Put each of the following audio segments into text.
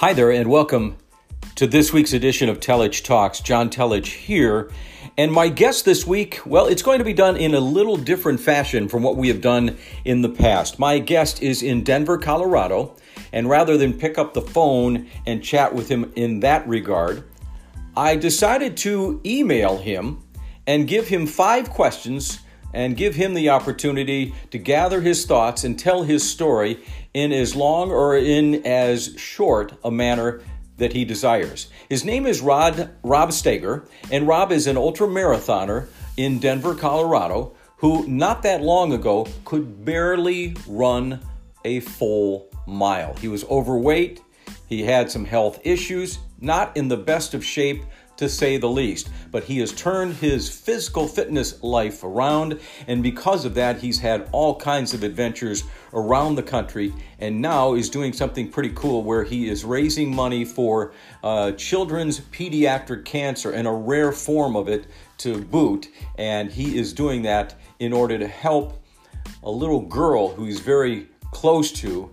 Hi there, and welcome to this week's edition of Telich Talks. John Telich here. And my guest this week, well, it's going to be done in a little different fashion from what we have done in the past. My guest is in Denver, Colorado, and rather than pick up the phone and chat with him in that regard, I decided to email him and give him five questions and give him the opportunity to gather his thoughts and tell his story in as long or in as short a manner that he desires. His name is Rod Rob Steger, and Rob is an ultra marathoner in Denver, Colorado, who not that long ago could barely run a full mile. He was overweight, he had some health issues, not in the best of shape to say the least. But he has turned his physical fitness life around, and because of that, he's had all kinds of adventures around the country, and now is doing something pretty cool where he is raising money for uh, children's pediatric cancer and a rare form of it to boot, and he is doing that in order to help a little girl who he's very close to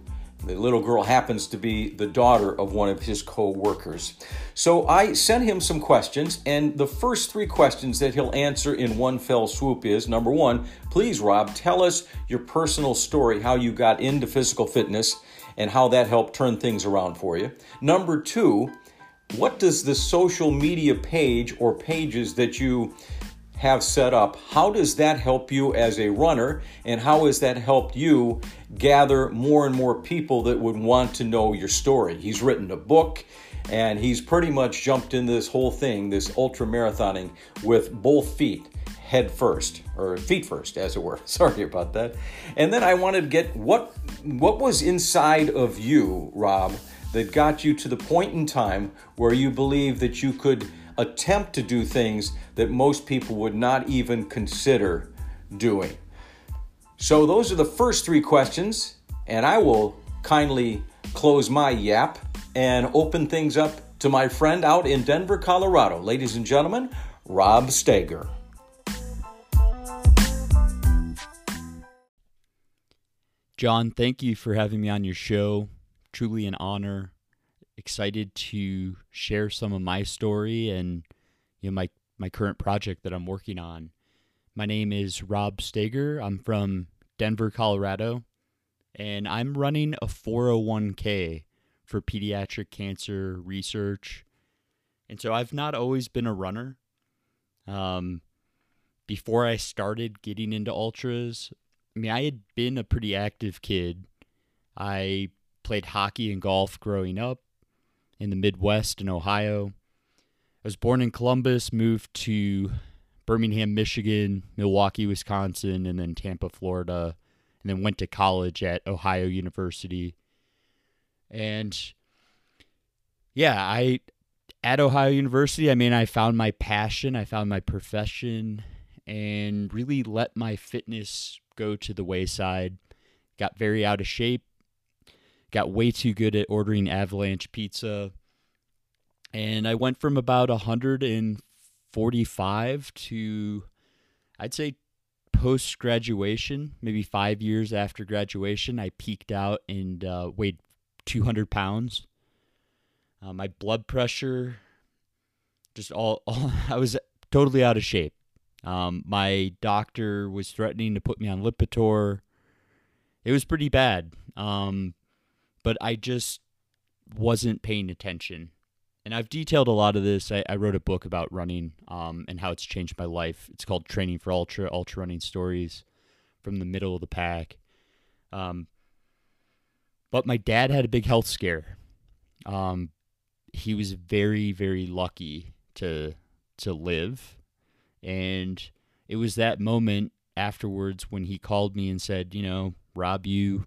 the little girl happens to be the daughter of one of his co workers. So I sent him some questions, and the first three questions that he'll answer in one fell swoop is number one, please, Rob, tell us your personal story, how you got into physical fitness and how that helped turn things around for you. Number two, what does the social media page or pages that you have set up, how does that help you as a runner? And how has that helped you gather more and more people that would want to know your story? He's written a book and he's pretty much jumped in this whole thing, this ultra marathoning, with both feet head first or feet first as it were sorry about that and then i wanted to get what what was inside of you rob that got you to the point in time where you believe that you could attempt to do things that most people would not even consider doing. So, those are the first three questions, and I will kindly close my yap and open things up to my friend out in Denver, Colorado. Ladies and gentlemen, Rob Steger. John, thank you for having me on your show. Truly an honor excited to share some of my story and you know my my current project that I'm working on. My name is Rob Steger. I'm from Denver, Colorado, and I'm running a 401k for pediatric cancer research. And so I've not always been a runner. Um, before I started getting into ultras, I mean, I had been a pretty active kid. I played hockey and golf growing up in the Midwest in Ohio. I was born in Columbus, moved to Birmingham, Michigan, Milwaukee, Wisconsin, and then Tampa, Florida, and then went to college at Ohio University. And yeah, I at Ohio University, I mean, I found my passion, I found my profession, and really let my fitness go to the wayside. Got very out of shape, got way too good at ordering avalanche pizza. And I went from about 145 to, I'd say, post graduation, maybe five years after graduation, I peaked out and uh, weighed 200 pounds. Uh, my blood pressure, just all, all, I was totally out of shape. Um, my doctor was threatening to put me on Lipitor. It was pretty bad. Um, but I just wasn't paying attention. And I've detailed a lot of this. I, I wrote a book about running um, and how it's changed my life. It's called Training for Ultra, Ultra Running Stories from the Middle of the Pack. Um, but my dad had a big health scare. Um, he was very, very lucky to to live, and it was that moment afterwards when he called me and said, "You know, Rob, you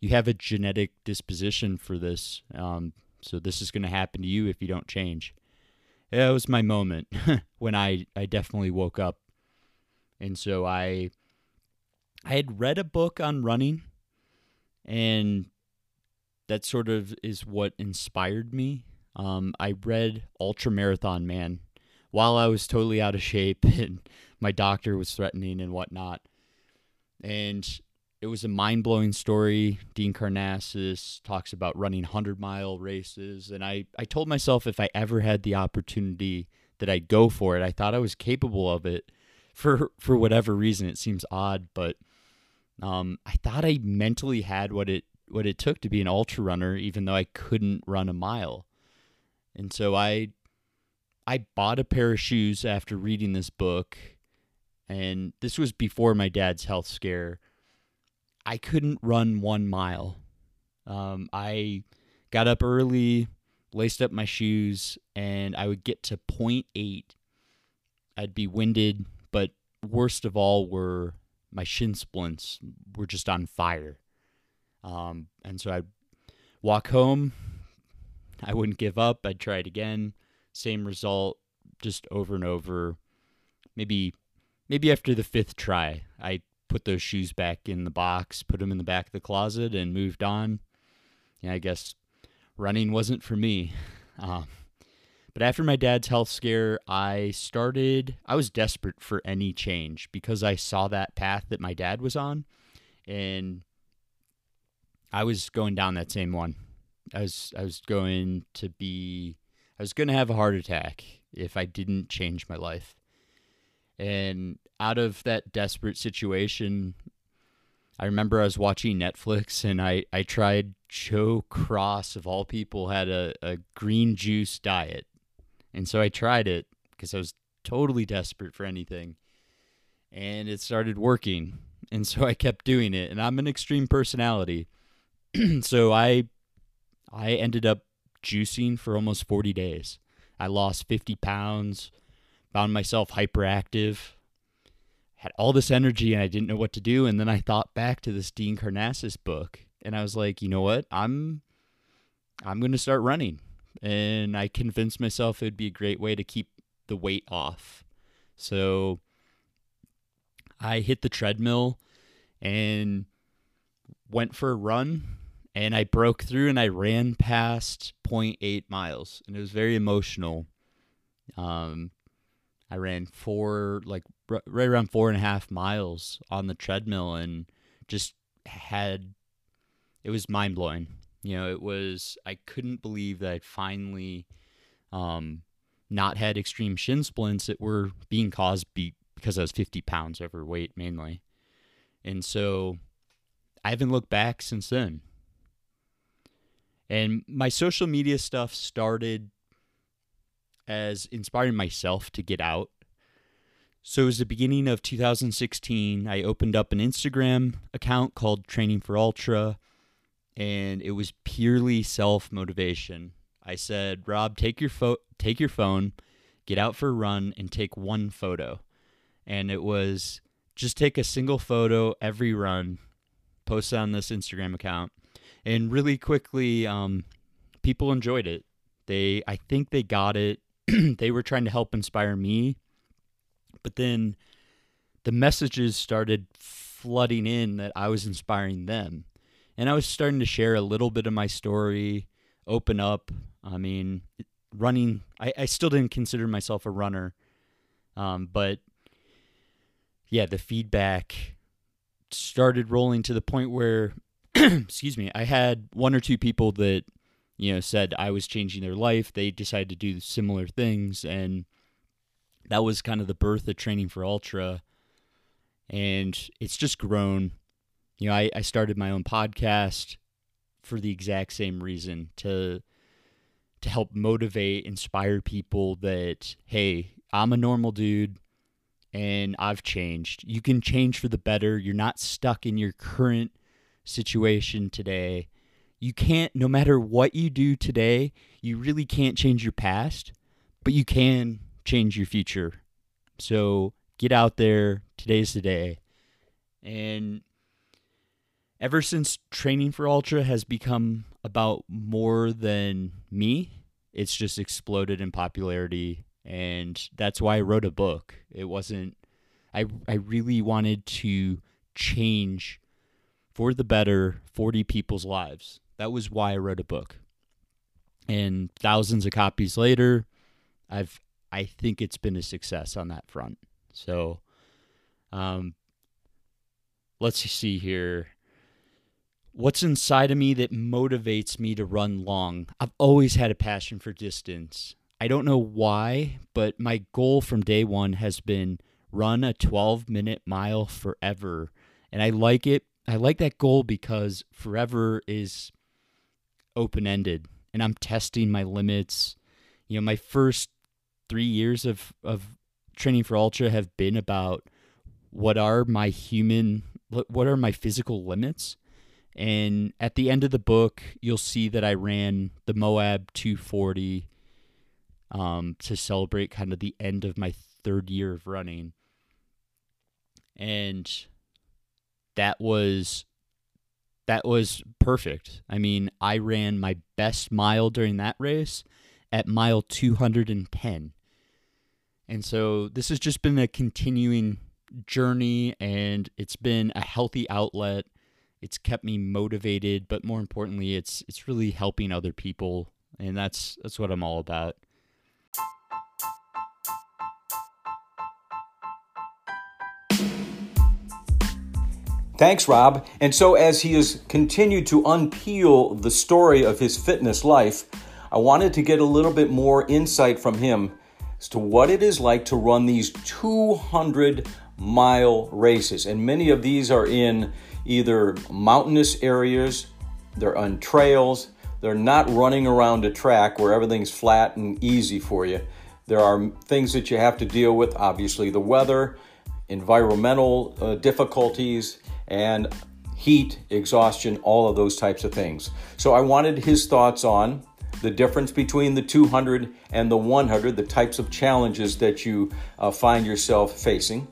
you have a genetic disposition for this. Um, so this is going to happen to you if you don't change. That was my moment when I, I definitely woke up. And so I I had read a book on running and that sort of is what inspired me. Um, I read Ultra Marathon Man while I was totally out of shape and my doctor was threatening and whatnot. And it was a mind blowing story. Dean Karnazes talks about running 100 mile races. And I, I told myself if I ever had the opportunity that I'd go for it. I thought I was capable of it for, for whatever reason. It seems odd, but um, I thought I mentally had what it, what it took to be an ultra runner, even though I couldn't run a mile. And so I, I bought a pair of shoes after reading this book. And this was before my dad's health scare I couldn't run one mile. Um, I got up early, laced up my shoes, and I would get to point eight. I'd be winded, but worst of all were my shin splints were just on fire. Um, and so I'd walk home. I wouldn't give up. I'd try it again. Same result, just over and over. Maybe, maybe after the fifth try, I put those shoes back in the box, put them in the back of the closet, and moved on. Yeah, I guess running wasn't for me. Uh, but after my dad's health scare, I started, I was desperate for any change because I saw that path that my dad was on. And I was going down that same one. I was I was going to be I was going to have a heart attack if I didn't change my life. And out of that desperate situation, I remember I was watching Netflix and I, I tried Joe Cross, of all people, had a, a green juice diet. And so I tried it because I was totally desperate for anything. And it started working. And so I kept doing it. And I'm an extreme personality. so I I ended up juicing for almost 40 days. I lost 50 pounds found myself hyperactive, had all this energy, and I didn't know what to do. And then I thought back to this Dean Karnazes book, and I was like, you know what? I'm I'm going to start running. And I convinced myself it would be a great way to keep the weight off. So I hit the treadmill and went for a run and I broke through and I ran past 0.8 miles and it was very emotional. Um, I ran four, like r- right around four and a half miles on the treadmill and just had, it was mind blowing. You know, it was, I couldn't believe that I'd finally um, not had extreme shin splints that were being caused be- because I was 50 pounds overweight mainly. And so I haven't looked back since then. And my social media stuff started as inspiring myself to get out. So it was the beginning of 2016. I opened up an Instagram account called Training for Ultra, and it was purely self motivation. I said, "Rob, take your fo- take your phone, get out for a run, and take one photo." And it was just take a single photo every run, post on this Instagram account, and really quickly, um, people enjoyed it. They, I think they got it they were trying to help inspire me. But then the messages started flooding in that I was inspiring them. And I was starting to share a little bit of my story, open up. I mean, running, I, I still didn't consider myself a runner. Um, but yeah, the feedback started rolling to the point where, excuse me, I had one or two people that you know, said I was changing their life. They decided to do similar things, and that was kind of the birth of training for ultra. And it's just grown. You know, I, I started my own podcast for the exact same reason to to help motivate, inspire people that hey, I'm a normal dude and I've changed. You can change for the better. You're not stuck in your current situation today you can't, no matter what you do today, you really can't change your past, but you can change your future. So get out there. Today's the day. And ever since training for Ultra has become about more than me, it's just exploded in popularity. And that's why I wrote a book. It wasn't, I, I really wanted to change for the better 40 people's lives. That was why I wrote a book. And thousands of copies later, I've I think it's been a success on that front. So um let's see here. What's inside of me that motivates me to run long? I've always had a passion for distance. I don't know why, but my goal from day one has been run a 12 minute mile forever. And I like it. I like that goal because forever is open ended and I'm testing my limits. You know, my first three years of, of training for ultra have been about what are my human, what are my physical limits. And at the end of the book, you'll see that I ran the Moab 240 um, to celebrate kind of the end of my third year of running. And that was that was perfect. I mean, I ran my best mile during that race at mile 210. And so this has just been a continuing journey and it's been a healthy outlet. It's kept me motivated, but more importantly, it's it's really helping other people and that's that's what I'm all about. Thanks, Rob. And so, as he has continued to unpeel the story of his fitness life, I wanted to get a little bit more insight from him as to what it is like to run these 200 mile races. And many of these are in either mountainous areas, they're on trails, they're not running around a track where everything's flat and easy for you. There are things that you have to deal with, obviously, the weather, environmental uh, difficulties and heat, exhaustion, all of those types of things. So I wanted his thoughts on the difference between the 200 and the 100, the types of challenges that you uh, find yourself facing.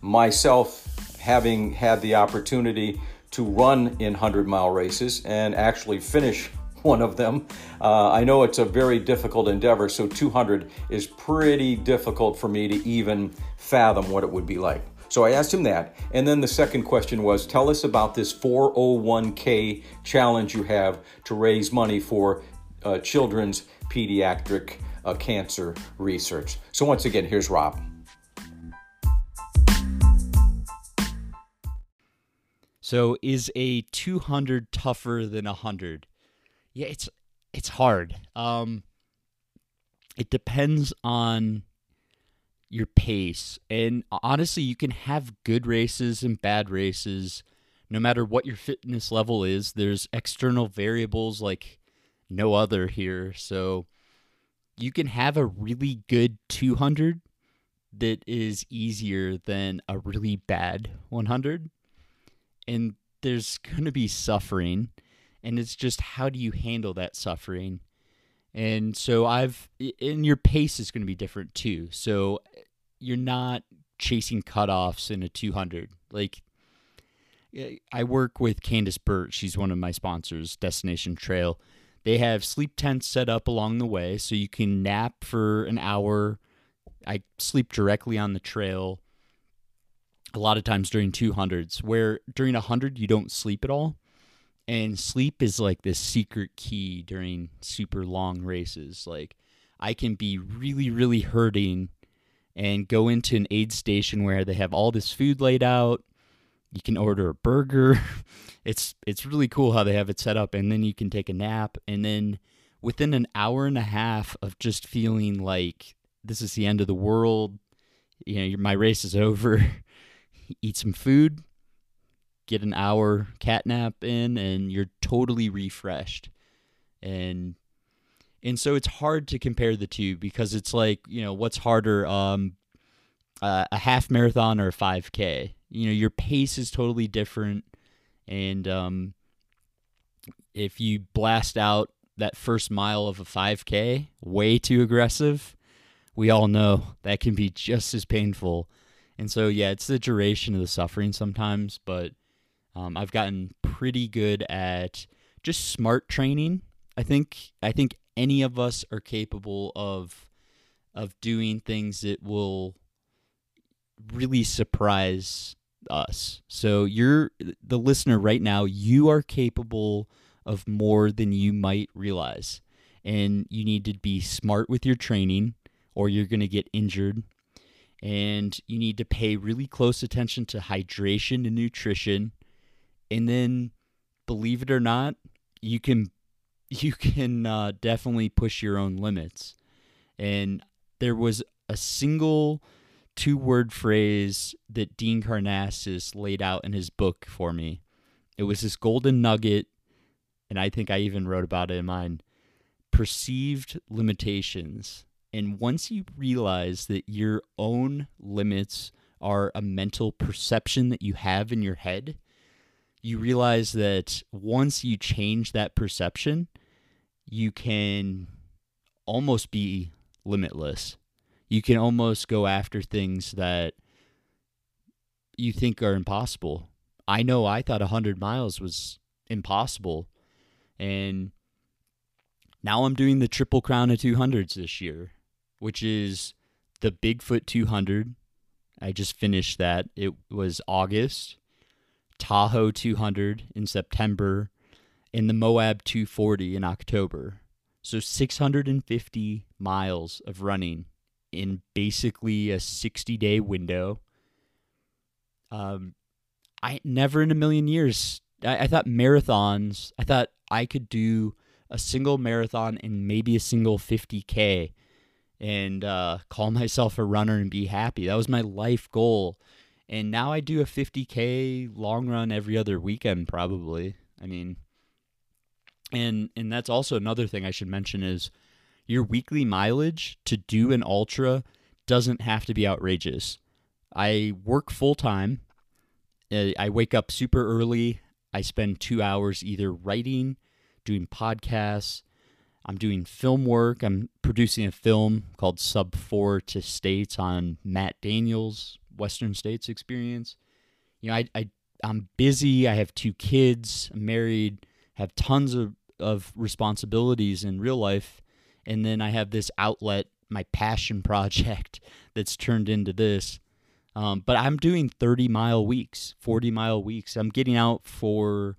Myself, having had the opportunity to run in 100 mile races and actually finish one of them. Uh, I know it's a very difficult endeavor, so 200 is pretty difficult for me to even fathom what it would be like. So I asked him that. And then the second question was tell us about this 401k challenge you have to raise money for uh, children's pediatric uh, cancer research. So once again, here's Rob. So is a 200 tougher than a 100? Yeah, it's it's hard. Um it depends on your pace. And honestly, you can have good races and bad races no matter what your fitness level is. There's external variables like no other here. So you can have a really good 200 that is easier than a really bad 100. And there's going to be suffering. And it's just how do you handle that suffering? And so I've, and your pace is going to be different too. So you're not chasing cutoffs in a 200. Like, I work with Candice Burt. She's one of my sponsors, Destination Trail. They have sleep tents set up along the way so you can nap for an hour. I sleep directly on the trail a lot of times during 200s, where during 100 you don't sleep at all. And sleep is like this secret key during super long races. Like I can be really, really hurting and go into an aid station where they have all this food laid out. You can order a burger. It's it's really cool how they have it set up and then you can take a nap and then within an hour and a half of just feeling like this is the end of the world, you know, my race is over. Eat some food, get an hour cat nap in and you're totally refreshed. And and so it's hard to compare the two because it's like you know what's harder um uh, a half marathon or a 5k you know your pace is totally different. And um if you blast out that first mile of a 5k way too aggressive we all know that can be just as painful. And so yeah it's the duration of the suffering sometimes but um, i've gotten pretty good at just smart training i think i think any of us are capable of of doing things that will really surprise us. So you're the listener right now, you are capable of more than you might realize. And you need to be smart with your training or you're going to get injured. and you need to pay really close attention to hydration and nutrition. And then, believe it or not, you can you can uh, definitely push your own limits. And there was a single two word phrase that Dean Karnazes laid out in his book for me. It was this golden nugget, and I think I even wrote about it in mine perceived limitations. And once you realize that your own limits are a mental perception that you have in your head, you realize that once you change that perception, you can almost be limitless. You can almost go after things that you think are impossible. I know I thought 100 miles was impossible. And now I'm doing the Triple Crown of 200s this year, which is the Bigfoot 200. I just finished that. It was August. Tahoe 200 in September, and the Moab 240 in October. So 650 miles of running in basically a 60 day window. Um, I never in a million years. I, I thought marathons. I thought I could do a single marathon and maybe a single 50k, and uh, call myself a runner and be happy. That was my life goal. And now I do a 50k long run every other weekend, probably. I mean, and and that's also another thing I should mention is your weekly mileage to do an ultra doesn't have to be outrageous. I work full time. I wake up super early. I spend two hours either writing, doing podcasts. I'm doing film work. I'm producing a film called Sub Four to States on Matt Daniels' Western States experience. You know, I, I I'm busy. I have two kids. I'm married. Have tons of of responsibilities in real life, and then I have this outlet, my passion project, that's turned into this. Um, but I'm doing 30 mile weeks, 40 mile weeks. I'm getting out for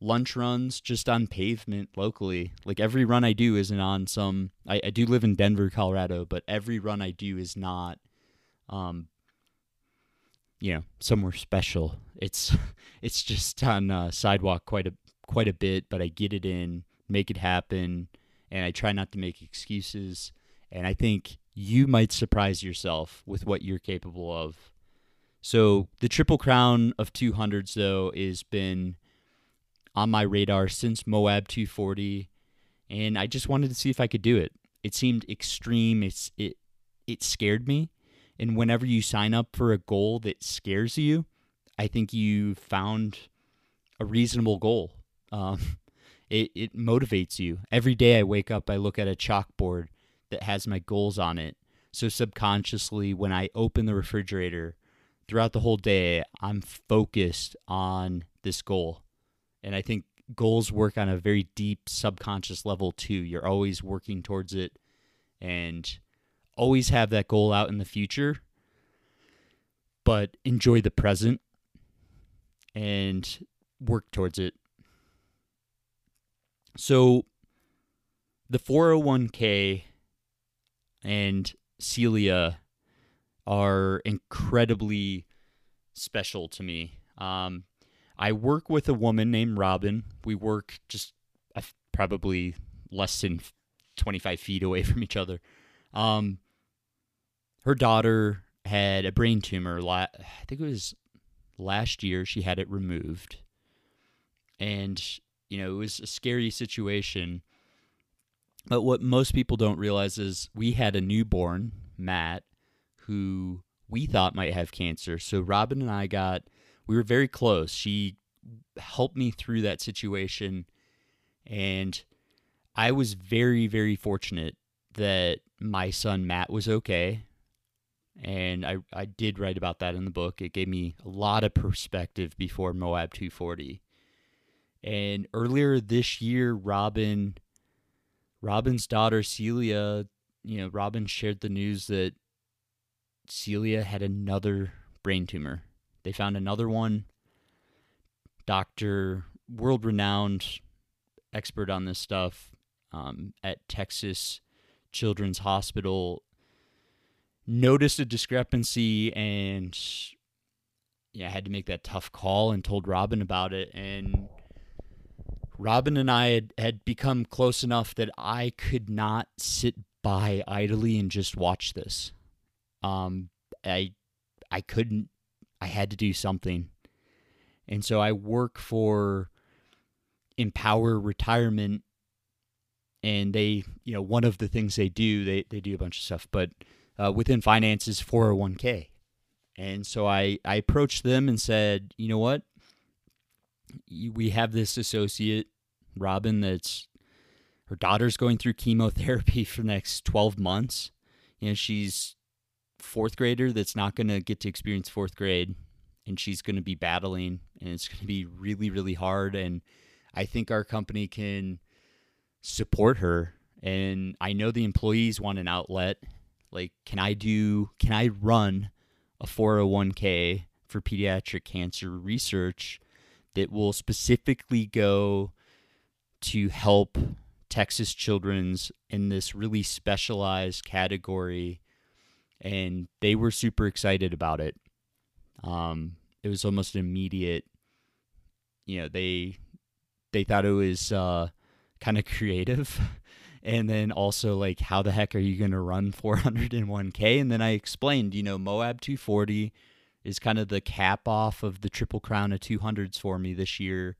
lunch runs just on pavement locally. Like every run I do isn't on some. I, I do live in Denver, Colorado, but every run I do is not, um, you know, somewhere special. It's it's just on uh, sidewalk quite a quite a bit, but I get it in, make it happen, and I try not to make excuses. And I think you might surprise yourself with what you're capable of. So the Triple Crown of 200s, though, has been on my radar since Moab 240, and I just wanted to see if I could do it. It seemed extreme. It's it it scared me, and whenever you sign up for a goal that scares you, I think you found a reasonable goal. Um, it, it motivates you. Every day I wake up, I look at a chalkboard that has my goals on it. So subconsciously, when I open the refrigerator throughout the whole day, I'm focused on this goal. And I think goals work on a very deep subconscious level too. You're always working towards it and always have that goal out in the future, but enjoy the present and work towards it so the 401k and Celia are incredibly special to me. Um, I work with a woman named Robin. We work just uh, probably less than 25 feet away from each other. Um, her daughter had a brain tumor. La- I think it was last year. She had it removed, and you know, it was a scary situation. But what most people don't realize is we had a newborn, Matt, who we thought might have cancer. So Robin and I got, we were very close. She helped me through that situation. And I was very, very fortunate that my son Matt was okay. And I, I did write about that in the book. It gave me a lot of perspective before Moab 240. And earlier this year, Robin, Robin's daughter Celia, you know, Robin shared the news that Celia had another brain tumor. They found another one. Doctor, world renowned expert on this stuff um, at Texas Children's Hospital, noticed a discrepancy and yeah, I had to make that tough call and told Robin about it. And Robin and I had, had become close enough that I could not sit by idly and just watch this. Um, I I couldn't. I had to do something, and so I work for Empower Retirement, and they, you know, one of the things they do, they they do a bunch of stuff, but uh, within finance is 401k, and so I I approached them and said, you know what, we have this associate, Robin, that's her daughter's going through chemotherapy for the next 12 months. You know, she's fourth grader that's not going to get to experience fourth grade and she's going to be battling and it's going to be really really hard and I think our company can support her and I know the employees want an outlet like can I do can I run a 401k for pediatric cancer research that will specifically go to help Texas Children's in this really specialized category, and they were super excited about it. Um, it was almost immediate. You know, they they thought it was uh, kind of creative, and then also like, how the heck are you going to run 401k? And then I explained, you know, Moab 240 is kind of the cap off of the Triple Crown of 200s for me this year,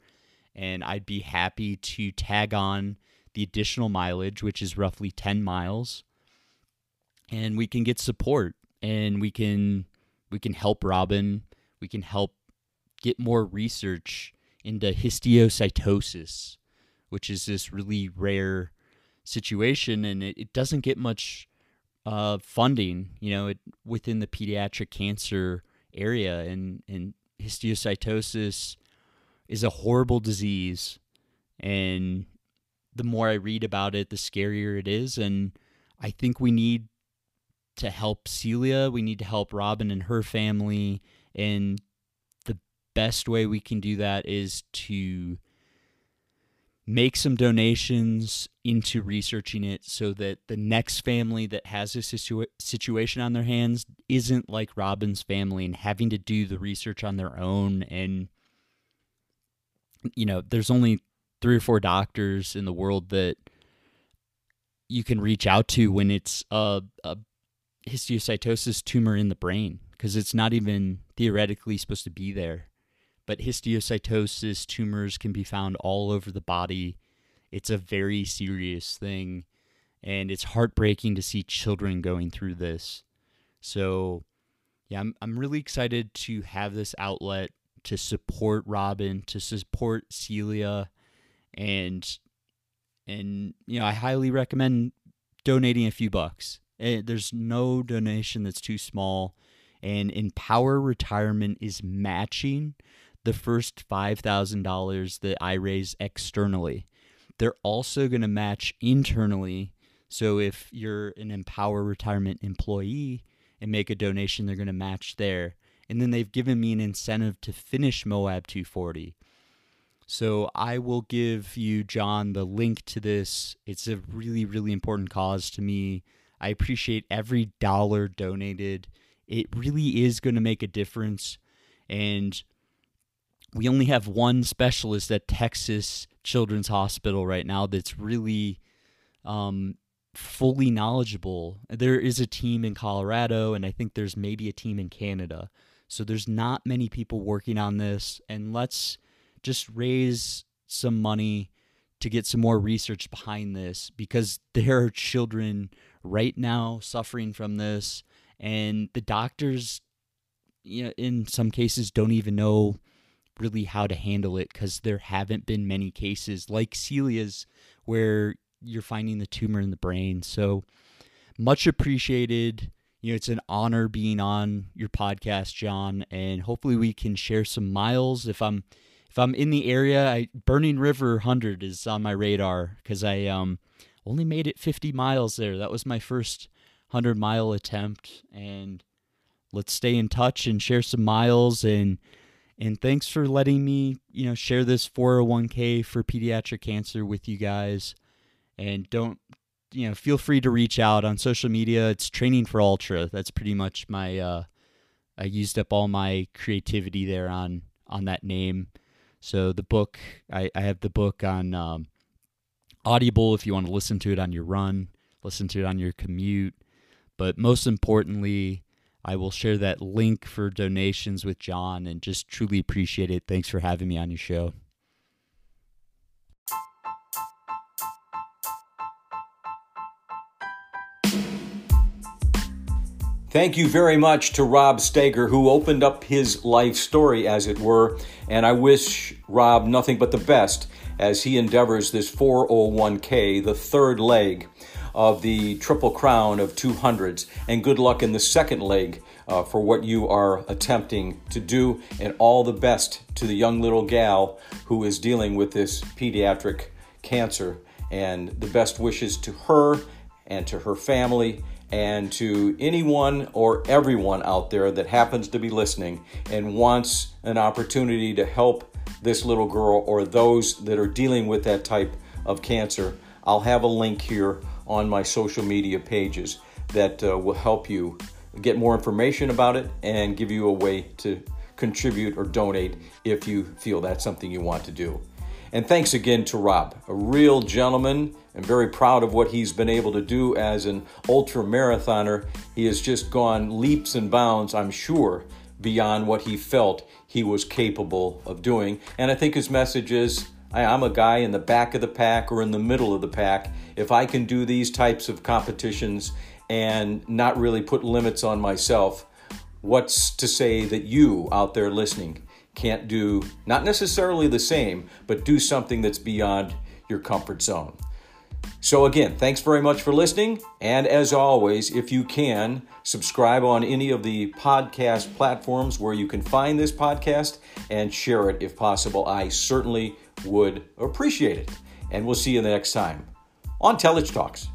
and I'd be happy to tag on the additional mileage, which is roughly 10 miles, and we can get support and we can we can help Robin, we can help get more research into histiocytosis, which is this really rare situation and it, it doesn't get much uh, funding, you know, it, within the pediatric cancer area and, and histiocytosis is a horrible disease and the more I read about it, the scarier it is. And I think we need to help Celia. We need to help Robin and her family. And the best way we can do that is to make some donations into researching it so that the next family that has a situa- situation on their hands isn't like Robin's family and having to do the research on their own and you know there's only three or four doctors in the world that you can reach out to when it's a, a histiocytosis tumor in the brain because it's not even theoretically supposed to be there. But histiocytosis tumors can be found all over the body. It's a very serious thing, and it's heartbreaking to see children going through this. So, yeah, I'm, I'm really excited to have this outlet to support Robin, to support Celia, and and you know I highly recommend donating a few bucks. Eh, there's no donation that's too small, and Empower Retirement is matching the first five thousand dollars that I raise externally. They're also going to match internally. So if you're an Empower Retirement employee and make a donation, they're going to match there. And then they've given me an incentive to finish Moab 240. So I will give you, John, the link to this. It's a really, really important cause to me. I appreciate every dollar donated. It really is going to make a difference. And we only have one specialist at Texas Children's Hospital right now that's really um, fully knowledgeable. There is a team in Colorado, and I think there's maybe a team in Canada. So there's not many people working on this. And let's just raise some money to get some more research behind this because there are children right now suffering from this and the doctors you know, in some cases don't even know really how to handle it because there haven't been many cases like Celia's where you're finding the tumor in the brain. So much appreciated. You know, it's an honor being on your podcast, John, and hopefully we can share some miles. If I'm if I'm in the area, I, Burning River 100 is on my radar because I um, only made it 50 miles there. That was my first 100 mile attempt, and let's stay in touch and share some miles and and thanks for letting me you know share this 401k for pediatric cancer with you guys and don't you know, feel free to reach out on social media. It's Training for Ultra. That's pretty much my. Uh, I used up all my creativity there on on that name. So the book, I, I have the book on um, Audible if you want to listen to it on your run, listen to it on your commute. But most importantly, I will share that link for donations with John and just truly appreciate it. Thanks for having me on your show. Thank you very much to Rob Steger, who opened up his life story, as it were. And I wish Rob nothing but the best as he endeavors this 401k, the third leg of the Triple Crown of 200s. And good luck in the second leg uh, for what you are attempting to do. And all the best to the young little gal who is dealing with this pediatric cancer. And the best wishes to her and to her family and to anyone or everyone out there that happens to be listening and wants an opportunity to help this little girl or those that are dealing with that type of cancer, I'll have a link here on my social media pages that uh, will help you get more information about it and give you a way to contribute or donate if you feel that's something you want to do. And thanks again to Rob, a real gentleman. and very proud of what he's been able to do as an ultra marathoner. He has just gone leaps and bounds, I'm sure, beyond what he felt he was capable of doing. And I think his message is I'm a guy in the back of the pack or in the middle of the pack. If I can do these types of competitions and not really put limits on myself, what's to say that you out there listening can't do not necessarily the same, but do something that's beyond your comfort zone. So, again, thanks very much for listening. And as always, if you can, subscribe on any of the podcast platforms where you can find this podcast and share it if possible. I certainly would appreciate it. And we'll see you the next time on Telich Talks.